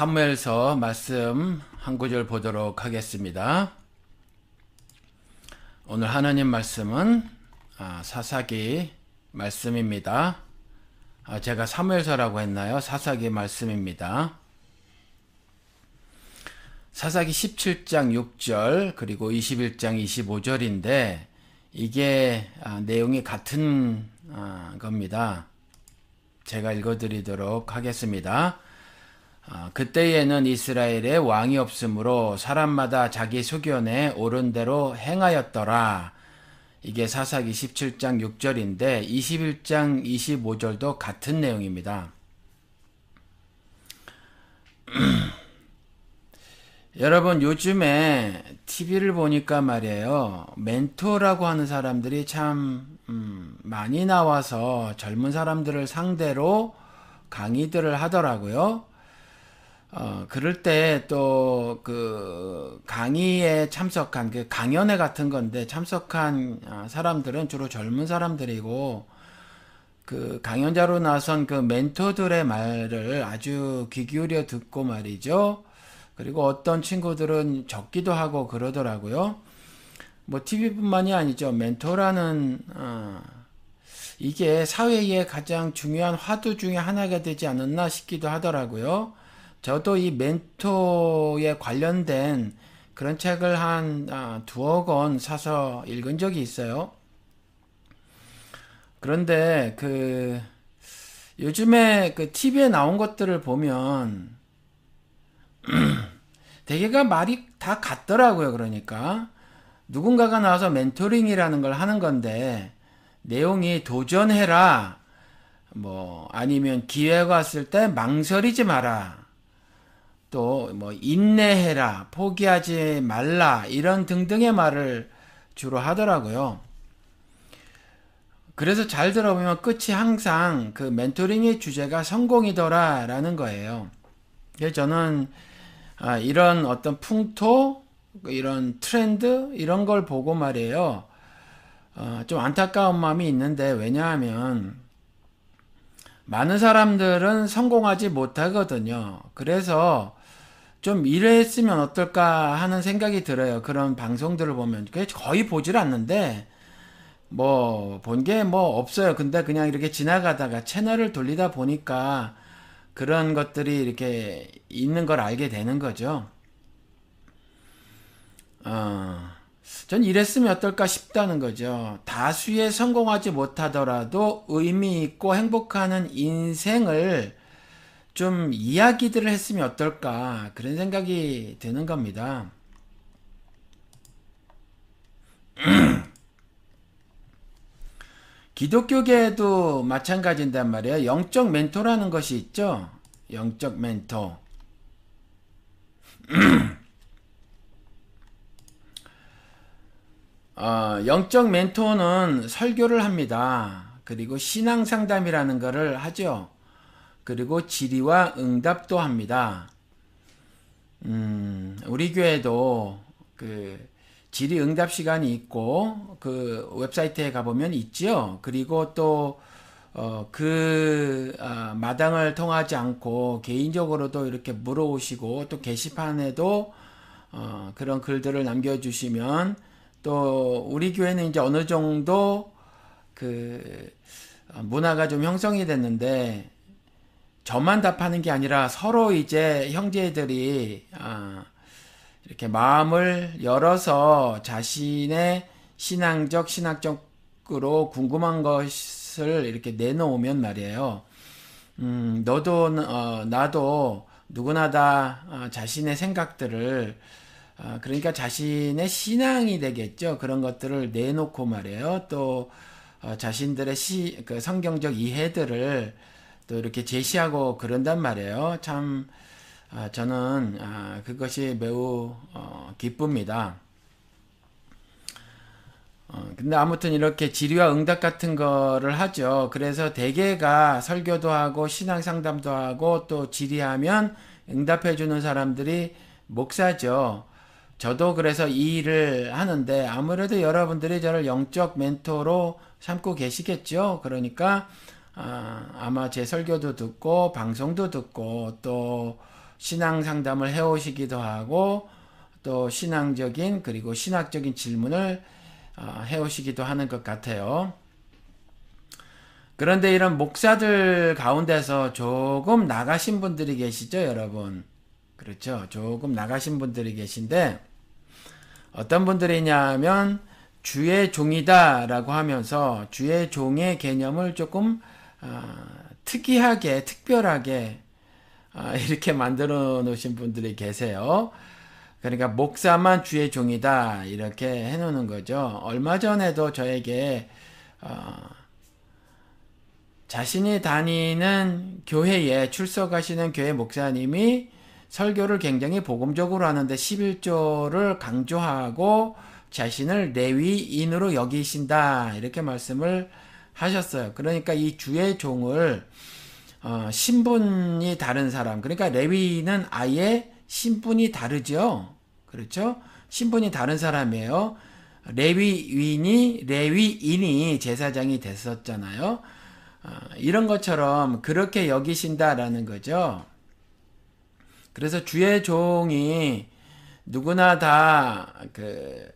사무엘서 말씀 한 구절 보도록 하겠습니다. 오늘 하나님 말씀은 아, 사사기 말씀입니다. 아, 제가 사무엘서라고 했나요? 사사기 말씀입니다. 사사기 17장 6절 그리고 21장 25절인데 이게 아, 내용이 같은 겁니다. 제가 읽어드리도록 하겠습니다. 아, 그때에는 이스라엘에 왕이 없으므로 사람마다 자기 소견에 옳은 대로 행하였더라. 이게 사사기 17장 6절인데 21장 25절도 같은 내용입니다. 여러분 요즘에 TV를 보니까 말이에요. 멘토라고 하는 사람들이 참 음, 많이 나와서 젊은 사람들을 상대로 강의들을 하더라고요. 어, 그럴 때 또 그 강의에 참석한 그 강연회 같은 건데 참석한 어, 사람들은 주로 젊은 사람들이고 그 강연자로 나선 그 멘토들의 말을 아주 귀 기울여 듣고 말이죠. 그리고 어떤 친구들은 적기도 하고 그러더라고요. 뭐 TV뿐만이 아니죠. 멘토라는 어, 이게 사회의 가장 중요한 화두 중에 하나가 되지 않았나 싶기도 하더라고요. 저도 이 멘토에 관련된 그런 책을 한 아, 두어 권 사서 읽은 적이 있어요. 그런데 그 요즘에 그 TV에 나온 것들을 보면 대개가 말이 다 같더라고요. 그러니까 누군가가 나와서 멘토링이라는 걸 하는 건데 내용이 도전해라 뭐 아니면 기회가 왔을 때 망설이지 마라 또 뭐 인내해라, 포기하지 말라 이런 등등의 말을 주로 하더라고요. 그래서 잘 들어보면 끝이 항상 그 멘토링의 주제가 성공이더라라는 거예요. 그래서 저는 아, 이런 어떤 풍토, 이런 트렌드 이런 걸 보고 말이에요. 어, 좀 안타까운 마음이 있는데 왜냐하면 많은 사람들은 성공하지 못하거든요. 그래서 좀 이랬으면 어떨까 하는 생각이 들어요. 그런 방송들을 보면. 거의 보질 않는데, 뭐, 본 게 뭐 없어요. 근데 그냥 이렇게 지나가다가 채널을 돌리다 보니까 그런 것들이 이렇게 있는 걸 알게 되는 거죠. 어, 전 이랬으면 어떨까 싶다는 거죠. 다수에 성공하지 못하더라도 의미 있고 행복하는 인생을 좀 이야기들을 했으면 어떨까 그런 생각이 드는 겁니다. 기독교계에도 마찬가지인단 말이에요. 영적 멘토라는 것이 있죠. 영적 멘토. 어, 영적 멘토는 설교를 합니다. 그리고 신앙 상담이라는 것을 하죠. 그리고 질의와 응답도 합니다. 음, 우리 교회도 그 질의 응답 시간이 있고 그 웹사이트에 가보면 있죠. 그리고 또 어, 그, 아, 마당을 통하지 않고 개인적으로도 이렇게 물어오시고 또 게시판에도 어, 그런 글들을 남겨주시면 또 우리 교회는 이제 어느 정도 그 문화가 좀 형성이 됐는데 저만 답하는 게 아니라 서로 이제 형제들이 아, 이렇게 마음을 열어서 자신의 신앙적 신학적으로 궁금한 것을 이렇게 내놓으면 말이에요. 음, 너도 어, 나도 누구나 다 어, 자신의 생각들을 어, 그러니까 자신의 신앙이 되겠죠. 그런 것들을 내놓고 말이에요. 또 어, 자신들의 시, 그 성경적 이해들을 또 이렇게 제시하고 그런단 말이에요. 참 아, 저는 아, 그것이 매우 어, 기쁩니다. 어, 근데 아무튼 이렇게 질의와 응답 같은 거를 하죠. 그래서 대개가 설교도 하고 신앙 상담도 하고 또 질의하면 응답해 주는 사람들이 목사죠. 저도 그래서 이 일을 하는데 아무래도 여러분들이 저를 영적 멘토로 삼고 계시겠죠. 그러니까 아, 아마 제 설교도 듣고 방송도 듣고 또 신앙 상담을 해오시기도 하고 또 신앙적인 그리고 신학적인 질문을 어, 해오시기도 하는 것 같아요. 그런데 이런 목사들 가운데서 조금 나가신 분들이 계시죠, 여러분. 그렇죠. 조금 나가신 분들이 계신데 어떤 분들이냐면 주의 종이다라고 하면서 주의 종의 개념을 조금 어, 특이하게 특별하게 어, 이렇게 만들어 놓으신 분들이 계세요. 그러니까 목사만 주의 종이다 이렇게 해놓는 거죠. 얼마 전에도 저에게 어, 자신이 다니는 교회에 출석하시는 교회 목사님이 설교를 굉장히 복음적으로 하는데 11조를 강조하고 자신을 레위인으로 여기신다 이렇게 말씀을 하셨어요. 그러니까 이 주의 종을 어, 신분이 다른 사람 그러니까 레위인은 아예 신분이 다르죠. 그렇죠? 신분이 다른 사람이에요. 레위인이 레위인이 제사장이 됐었잖아요. 어, 이런 것처럼 그렇게 여기신다라는 거죠. 그래서 주의 종이 누구나 다그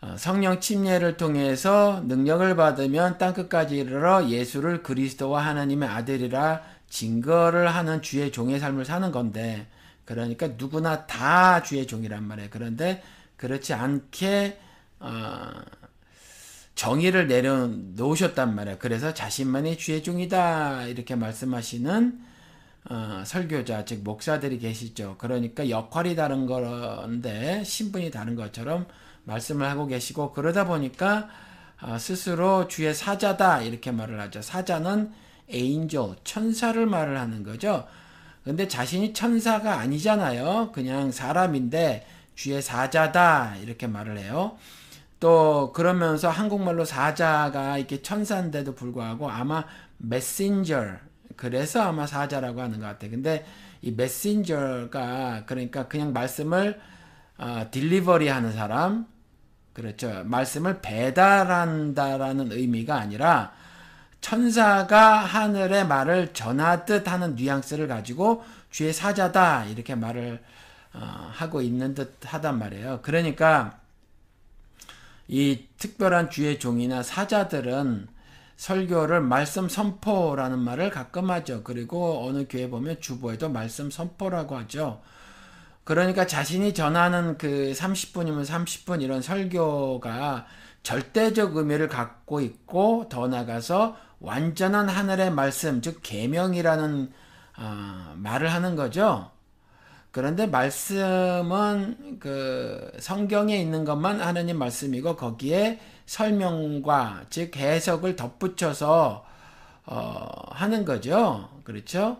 어, 성령 침례를 통해서 능력을 받으면 땅끝까지 이르러 예수를 그리스도와 하나님의 아들이라 증거를 하는 주의 종의 삶을 사는 건데 그러니까 누구나 다 주의 종이란 말이에요. 그런데 그렇지 않게 어, 정의를 내려놓으셨단 말이에요. 그래서 자신만이 주의 종이다 이렇게 말씀하시는 어, 설교자 즉 목사들이 계시죠. 그러니까 역할이 다른 건데 신분이 다른 것처럼 말씀을 하고 계시고 그러다 보니까 어, 스스로 주의 사자다 이렇게 말을 하죠. 사자는 에인조 천사를 말을 하는 거죠. 근데 자신이 천사가 아니잖아요. 그냥 사람인데 주의 사자다 이렇게 말을 해요. 또 그러면서 한국말로 사자가 이렇게 천사인데도 불구하고 아마 메신저 그래서 아마 사자라고 하는 것 같아요. 근데 이 메신저가 그러니까 그냥 말씀을 어, 딜리버리 하는 사람 그렇죠. 말씀을 배달한다라는 의미가 아니라 천사가 하늘의 말을 전하듯 하는 뉘앙스를 가지고 주의 사자다 이렇게 말을 어, 하고 있는 듯 하단 말이에요. 그러니까 이 특별한 주의 종이나 사자들은 설교를 말씀 선포라는 말을 가끔 하죠. 그리고 어느 교회 보면 주보에도 말씀 선포라고 하죠. 그러니까 자신이 전하는 그 30분이면 30분 이런 설교가 절대적 의미를 갖고 있고 더 나가서 완전한 하늘의 말씀 즉 계명이라는 어, 말을 하는 거죠. 그런데 말씀은 그 성경에 있는 것만 하느님 말씀이고 거기에 설명과 즉 해석을 덧붙여서 어, 하는 거죠. 그렇죠?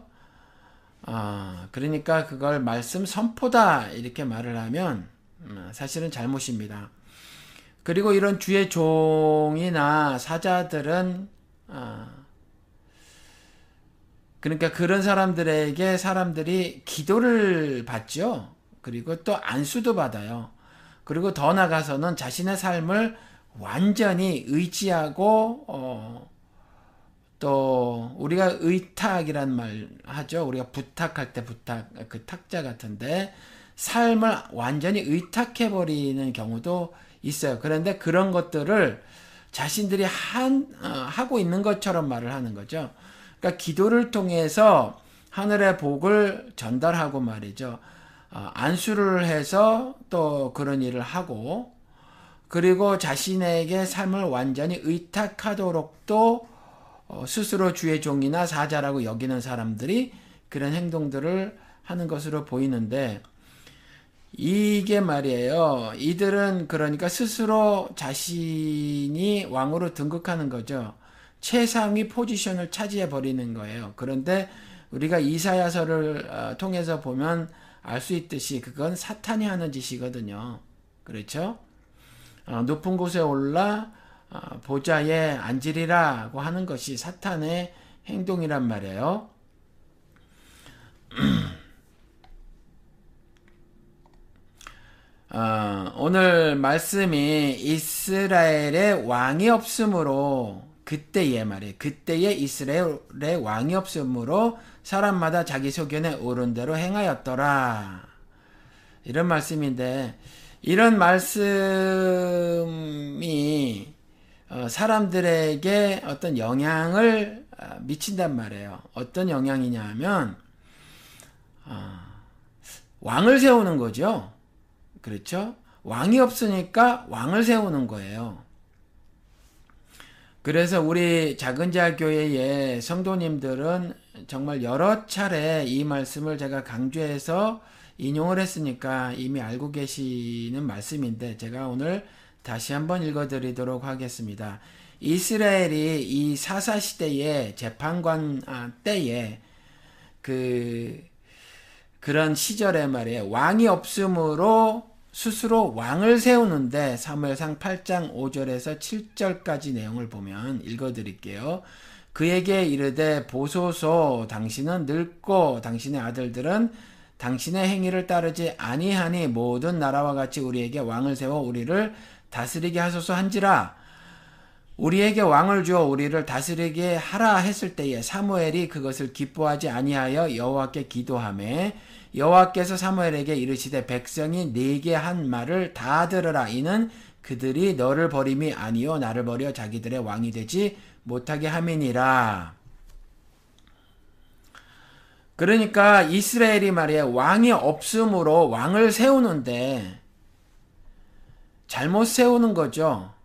아, 그러니까 그걸 말씀 선포다 이렇게 말을 하면 음, 사실은 잘못입니다. 그리고 이런 주의 종이나 사자들은 아, 그러니까 그런 사람들에게 사람들이 기도를 받죠. 그리고 또 안수도 받아요. 그리고 더 나가서는 자신의 삶을 완전히 의지하고 어, 또 우리가 의탁이란 말 하죠. 우리가 부탁할 때 부탁 그 탁자 같은데 삶을 완전히 의탁해 버리는 경우도 있어요. 그런데 그런 것들을 자신들이 한 어, 하고 있는 것처럼 말을 하는 거죠. 그러니까 기도를 통해서 하늘의 복을 전달하고 말이죠. 어, 안수를 해서 또 그런 일을 하고 그리고 자신에게 삶을 완전히 의탁하도록 또 어, 스스로 주의 종이나 사자라고 여기는 사람들이 그런 행동들을 하는 것으로 보이는데 이게 말이에요. 이들은 그러니까 스스로 자신이 왕으로 등극하는 거죠. 최상위 포지션을 차지해 버리는 거예요. 그런데 우리가 이사야서를 어, 통해서 보면 알 수 있듯이 그건 사탄이 하는 짓이거든요. 그렇죠? 어, 높은 곳에 올라 어, 보좌에 앉으리라고 하는 것이 사탄의 행동이란 말이에요. 어, 오늘 말씀이 이스라엘의 왕이 없으므로 그때에 말이에요. 그때에 이스라엘의 왕이 없으므로 사람마다 자기 소견에 오른 대로 행하였더라. 이런 말씀인데 이런 말씀이 어, 사람들에게 어떤 영향을 어, 미친단 말이에요. 어떤 영향이냐 하면 어, 왕을 세우는 거죠. 그렇죠? 왕이 없으니까 왕을 세우는 거예요. 그래서 우리 작은 자 교회의 성도님들은 정말 여러 차례 이 말씀을 제가 강조해서 인용을 했으니까 이미 알고 계시는 말씀인데 제가 오늘 다시 한번 읽어드리도록 하겠습니다. 이스라엘이 이 사사 시대의 재판관 아, 때에 그 그런 시절에 말이에요. 왕이 없으므로 스스로 왕을 세우는데 사무엘상 8장 5절에서 7절까지 내용을 보면 읽어 드릴게요. 그에게 이르되 보소서 당신은 늙고 당신의 아들들은 당신의 행위를 따르지 아니하니 모든 나라와 같이 우리에게 왕을 세워 우리를 다스리게 하소서 한지라 우리에게 왕을 주어 우리를 다스리게 하라 했을 때에 사무엘이 그것을 기뻐하지 아니하여 여호와께 기도하며 여호와께서 사무엘에게 이르시되 백성이 네게 한 말을 다 들으라 이는 그들이 너를 버림이 아니요 나를 버려 자기들의 왕이 되지 못하게 함이니라. 그러니까 이스라엘이 말이야 왕이 없으므로 왕을 세우는데 잘못 세우는 거죠.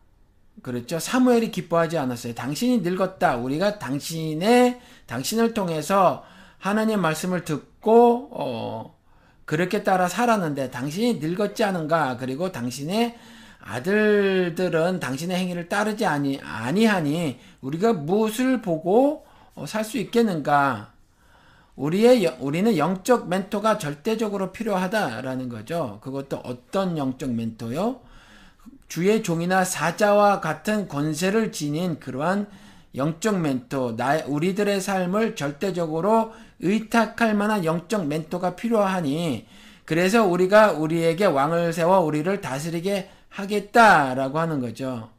그렇죠. 사무엘이 기뻐하지 않았어요. 당신이 늙었다. 우리가 당신의 당신을 통해서 하나님 말씀을 듣고 어, 그렇게 따라 살았는데 당신이 늙었지 않은가? 그리고 당신의 아들들은 당신의 행위를 따르지 아니 아니하니 우리가 무엇을 보고 어, 살수 있겠는가? 우리의 우리는 영적 멘토가 절대적으로 필요하다라는 거죠. 그것도 어떤 영적 멘토요? 주의 종이나 사자와 같은 권세를 지닌 그러한 영적 멘토, 나, 우리들의 삶을 절대적으로 의탁할 만한 영적 멘토가 필요하니, 그래서 우리가 우리에게 왕을 세워 우리를 다스리게 하겠다라고 하는 거죠.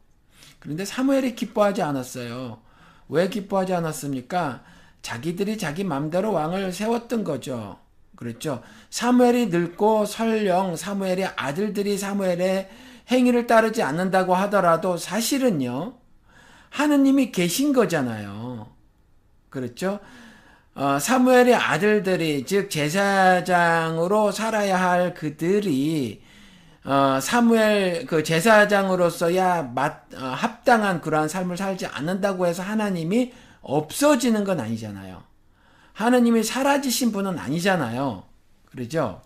그런데 사무엘이 기뻐하지 않았어요. 왜 기뻐하지 않았습니까? 자기들이 자기 맘대로 왕을 세웠던 거죠. 그렇죠. 사무엘이 늙고 설령 사무엘의 아들들이 사무엘의 행위를 따르지 않는다고 하더라도 사실은요, 하느님이 계신 거잖아요. 그렇죠? 어, 사무엘의 아들들이, 즉, 제사장으로 살아야 할 그들이, 어, 사무엘 그 제사장으로서야 맞, 어, 합당한 그러한 삶을 살지 않는다고 해서 하나님이 없어지는 건 아니잖아요. 하나님이 사라지신 분은 아니잖아요. 그러죠?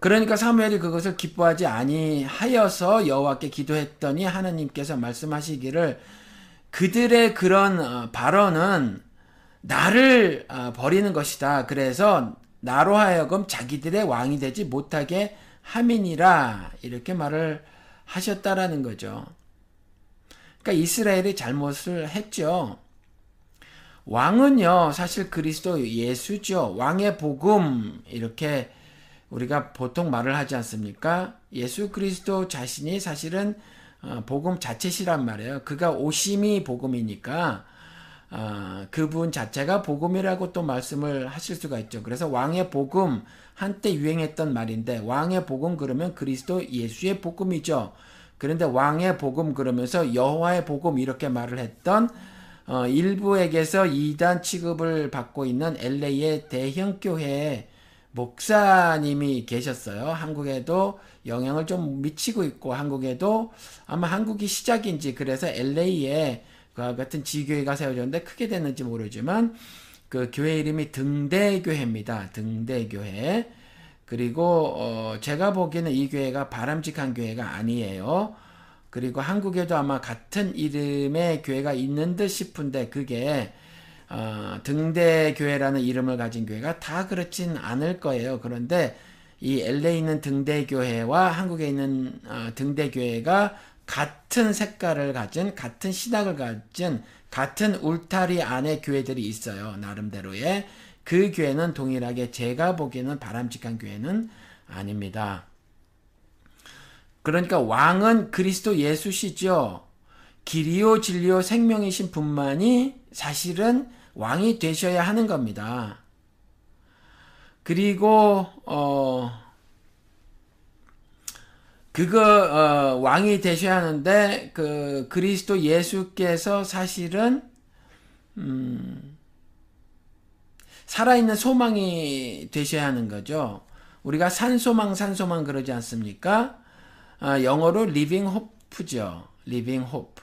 그러니까 사무엘이 그것을 기뻐하지 아니하여서 여호와께 기도했더니 하나님께서 말씀하시기를 그들의 그런 어, 발언은 나를 어, 버리는 것이다. 그래서 나로 하여금 자기들의 왕이 되지 못하게 함이니라 이렇게 말을 하셨다라는 거죠. 그러니까 이스라엘이 잘못을 했죠. 왕은요, 사실 그리스도 예수죠. 왕의 복음, 이렇게 우리가 보통 말을 하지 않습니까? 예수 그리스도 자신이 사실은 어, 복음 자체시란 말이에요. 그가 오심이 복음이니까, 어, 그분 자체가 복음이라고 또 말씀을 하실 수가 있죠. 그래서 왕의 복음, 한때 유행했던 말인데, 왕의 복음 그러면 그리스도 예수의 복음이죠. 그런데 왕의 복음 그러면서 여호와의 복음 이렇게 말을 했던 어, 일부에게서 이단 취급을 받고 있는 LA의 대형 교회에 목사님이 계셨어요. 한국에도 영향을 좀 미치고 있고 한국에도 아마 한국이 시작인지 그래서 LA에 그와 같은 지교회가 세워졌는데 크게 됐는지 모르지만 그 교회 이름이 등대교회입니다. 등대교회. 그리고 어 제가 보기에는 이 교회가 바람직한 교회가 아니에요. 그리고 한국에도 아마 같은 이름의 교회가 있는 듯 싶은데 그게 어, 등대교회라는 이름을 가진 교회가 다 그렇진 않을 거예요. 그런데 이 LA에 있는 등대교회와 한국에 있는 어, 등대교회가 같은 색깔을 가진 같은 신학을 가진 같은 울타리 안에 교회들이 있어요. 나름대로의 그 교회는 동일하게 제가 보기에는 바람직한 교회는 아닙니다. 그러니까 왕은 그리스도 예수시죠. 길이요 진리요 생명이신 분만이 사실은 왕이 되셔야 하는 겁니다. 그리고 어 그거 어, 왕이 되셔야 하는데 그 그리스도 예수께서 사실은 음, 살아있는 소망이 되셔야 하는 거죠. 우리가 산소망 산소망 그러지 않습니까? 아, 영어로 living hope죠. living hope.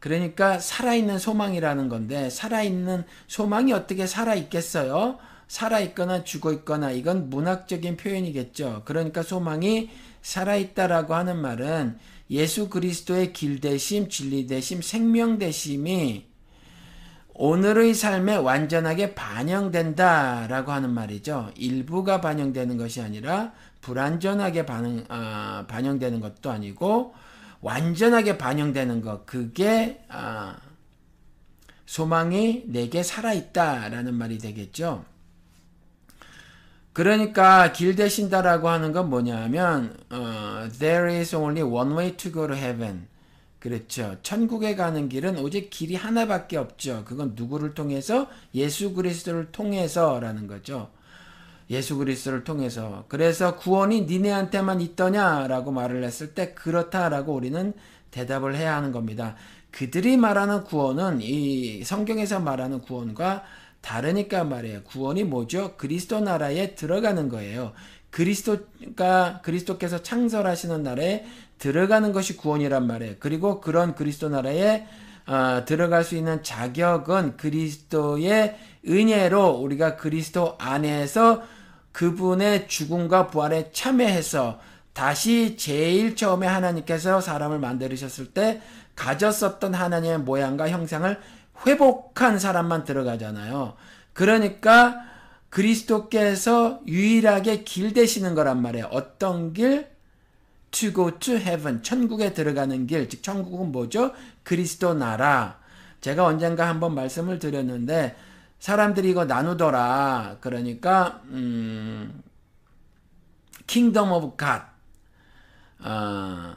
그러니까 살아있는 소망이라는 건데 살아있는 소망이 어떻게 살아있겠어요? 살아있거나 죽어있거나 이건 문학적인 표현이겠죠. 그러니까 소망이 살아있다라고 하는 말은 예수 그리스도의 길 대심, 진리 대심, 생명 대심이 오늘의 삶에 완전하게 반영된다라고 하는 말이죠. 일부가 반영되는 것이 아니라 불완전하게 반응, 아, 반영되는 것도 아니고 완전하게 반영되는 것 그게 아, 소망이 내게 살아있다라는 말이 되겠죠. 그러니까 길 되신다라고 하는 건 뭐냐면 어, there is only one way to go to heaven. 그렇죠. 천국에 가는 길은 오직 길이 하나밖에 없죠. 그건 누구를 통해서 예수 그리스도를 통해서라는 거죠. 예수 그리스도를 통해서. 그래서 구원이 니네한테만 있더냐라고 말을 했을 때 그렇다라고 우리는 대답을 해야 하는 겁니다. 그들이 말하는 구원은 이 성경에서 말하는 구원과 다르니까 말이에요. 구원이 뭐죠? 그리스도 나라에 들어가는 거예요. 그리스도가 그리스도께서 창설하시는 나라에 들어가는 것이 구원이란 말이에요. 그리고 그런 그리스도 나라에 어, 들어갈 수 있는 자격은 그리스도의 은혜로 우리가 그리스도 안에서 그분의 죽음과 부활에 참여해서 다시 제일 처음에 하나님께서 사람을 만드셨을 때 가졌었던 하나님의 모양과 형상을 회복한 사람만 들어가잖아요. 그러니까 그리스도께서 유일하게 길 되시는 거란 말이에요. 어떤 길? To go to heaven. 천국에 들어가는 길. 즉, 천국은 뭐죠? 그리스도 나라. 제가 언젠가 한번 말씀을 드렸는데, 사람들이 이거 나누더라. 그러니까, 음, Kingdom of God. 어,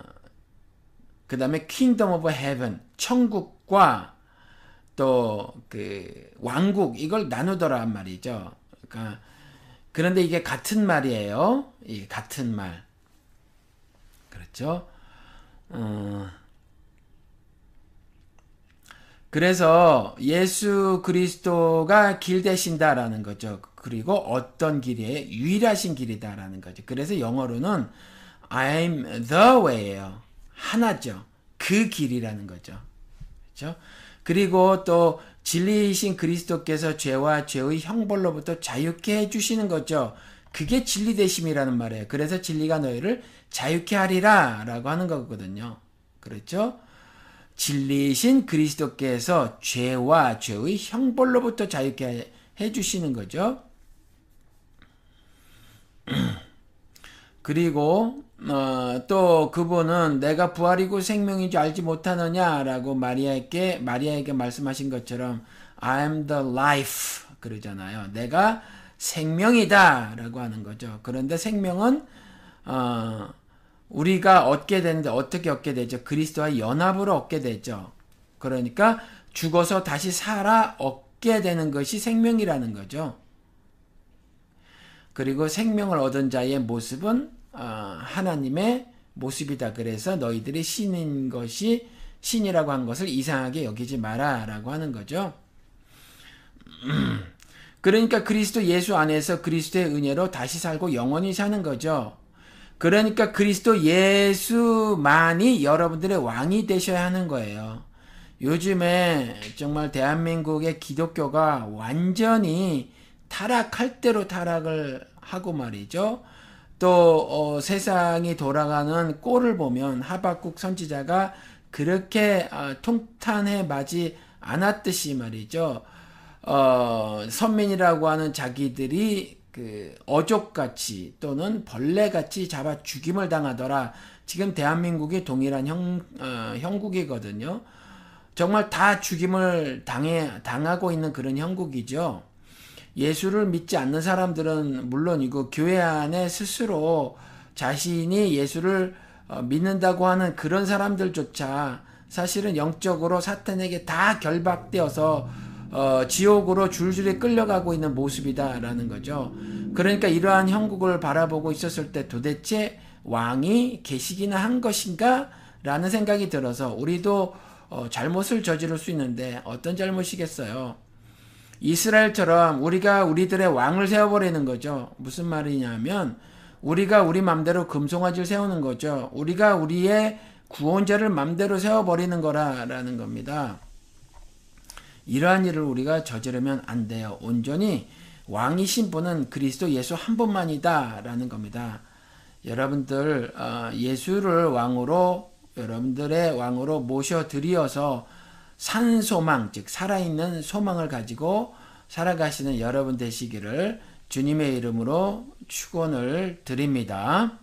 그 다음에 Kingdom of Heaven. 천국과 또 그 왕국 이걸 나누더란 말이죠. 그러니까 그런데 이게 같은 말이에요. 이 같은 말. 그렇죠? 어, 그래서 예수 그리스도가 길 되신다라는 거죠. 그리고 어떤 길이에요? 유일하신 길이다라는 거죠. 그래서 영어로는 I'm the way예요. 하나죠. 그 길이라는 거죠. 그렇죠? 그리고 또 진리이신 그리스도께서 죄와 죄의 형벌로부터 자유케 해주시는 거죠. 그게 진리 되심이라는 말이에요. 그래서 진리가 너희를 자유케 하리라 라고 하는 거거든요. 그렇죠? 진리이신 그리스도께서 죄와 죄의 형벌로부터 자유케 해주시는 거죠. 그리고 어, 또 그분은 내가 부활이고 생명인 줄 알지 못하느냐라고 마리아에게 마리아에게 말씀하신 것처럼 I am the life 그러잖아요. 내가 생명이다라고 하는 거죠. 그런데 생명은 어, 우리가 얻게 되는데 어떻게 얻게 되죠? 그리스도와 연합으로 얻게 되죠. 그러니까 죽어서 다시 살아 얻게 되는 것이 생명이라는 거죠. 그리고 생명을 얻은 자의 모습은 어, 하나님의 모습이다. 그래서 너희들이 신인 것이 신이라고 한 것을 이상하게 여기지 마라라고 하는 거죠. 그러니까 그리스도 예수 안에서 그리스도의 은혜로 다시 살고 영원히 사는 거죠. 그러니까 그리스도 예수만이 여러분들의 왕이 되셔야 하는 거예요. 요즘에 정말 대한민국의 기독교가 완전히 타락할 대로 타락을 하고 말이죠. 또 어, 세상이 돌아가는 꼴을 보면 하박국 선지자가 그렇게 어, 통탄해 마지 않았듯이 말이죠. 어, 선민이라고 하는 자기들이 그 어족같이 또는 벌레같이 잡아 죽임을 당하더라. 지금 대한민국이 동일한 형, 어, 형국이거든요. 정말 다 죽임을 당해, 당하고 있는 그런 형국이죠. 예수를 믿지 않는 사람들은 물론이고 교회 안에 스스로 자신이 예수를 어, 믿는다고 하는 그런 사람들조차 사실은 영적으로 사탄에게 다 결박되어서 어, 지옥으로 줄줄이 끌려가고 있는 모습이다라는 거죠. 그러니까 이러한 형국을 바라보고 있었을 때 도대체 왕이 계시기나 한 것인가? 라는 생각이 들어서 우리도 어, 잘못을 저지를 수 있는데 어떤 잘못이겠어요? 이스라엘처럼 우리가 우리들의 왕을 세워버리는 거죠. 무슨 말이냐면 우리가 우리 맘대로 금송아지를 세우는 거죠. 우리가 우리의 구원자를 맘대로 세워버리는 거라라는 겁니다. 이러한 일을 우리가 저지르면 안 돼요. 온전히 왕이신 분은 그리스도 예수 한 분만이다 라는 겁니다. 여러분들 어, 예수를 왕으로 여러분들의 왕으로 모셔 드리어서 산 소망 즉 살아있는 소망을 가지고 살아가시는 여러분 되시기를 주님의 이름으로 축원을 드립니다.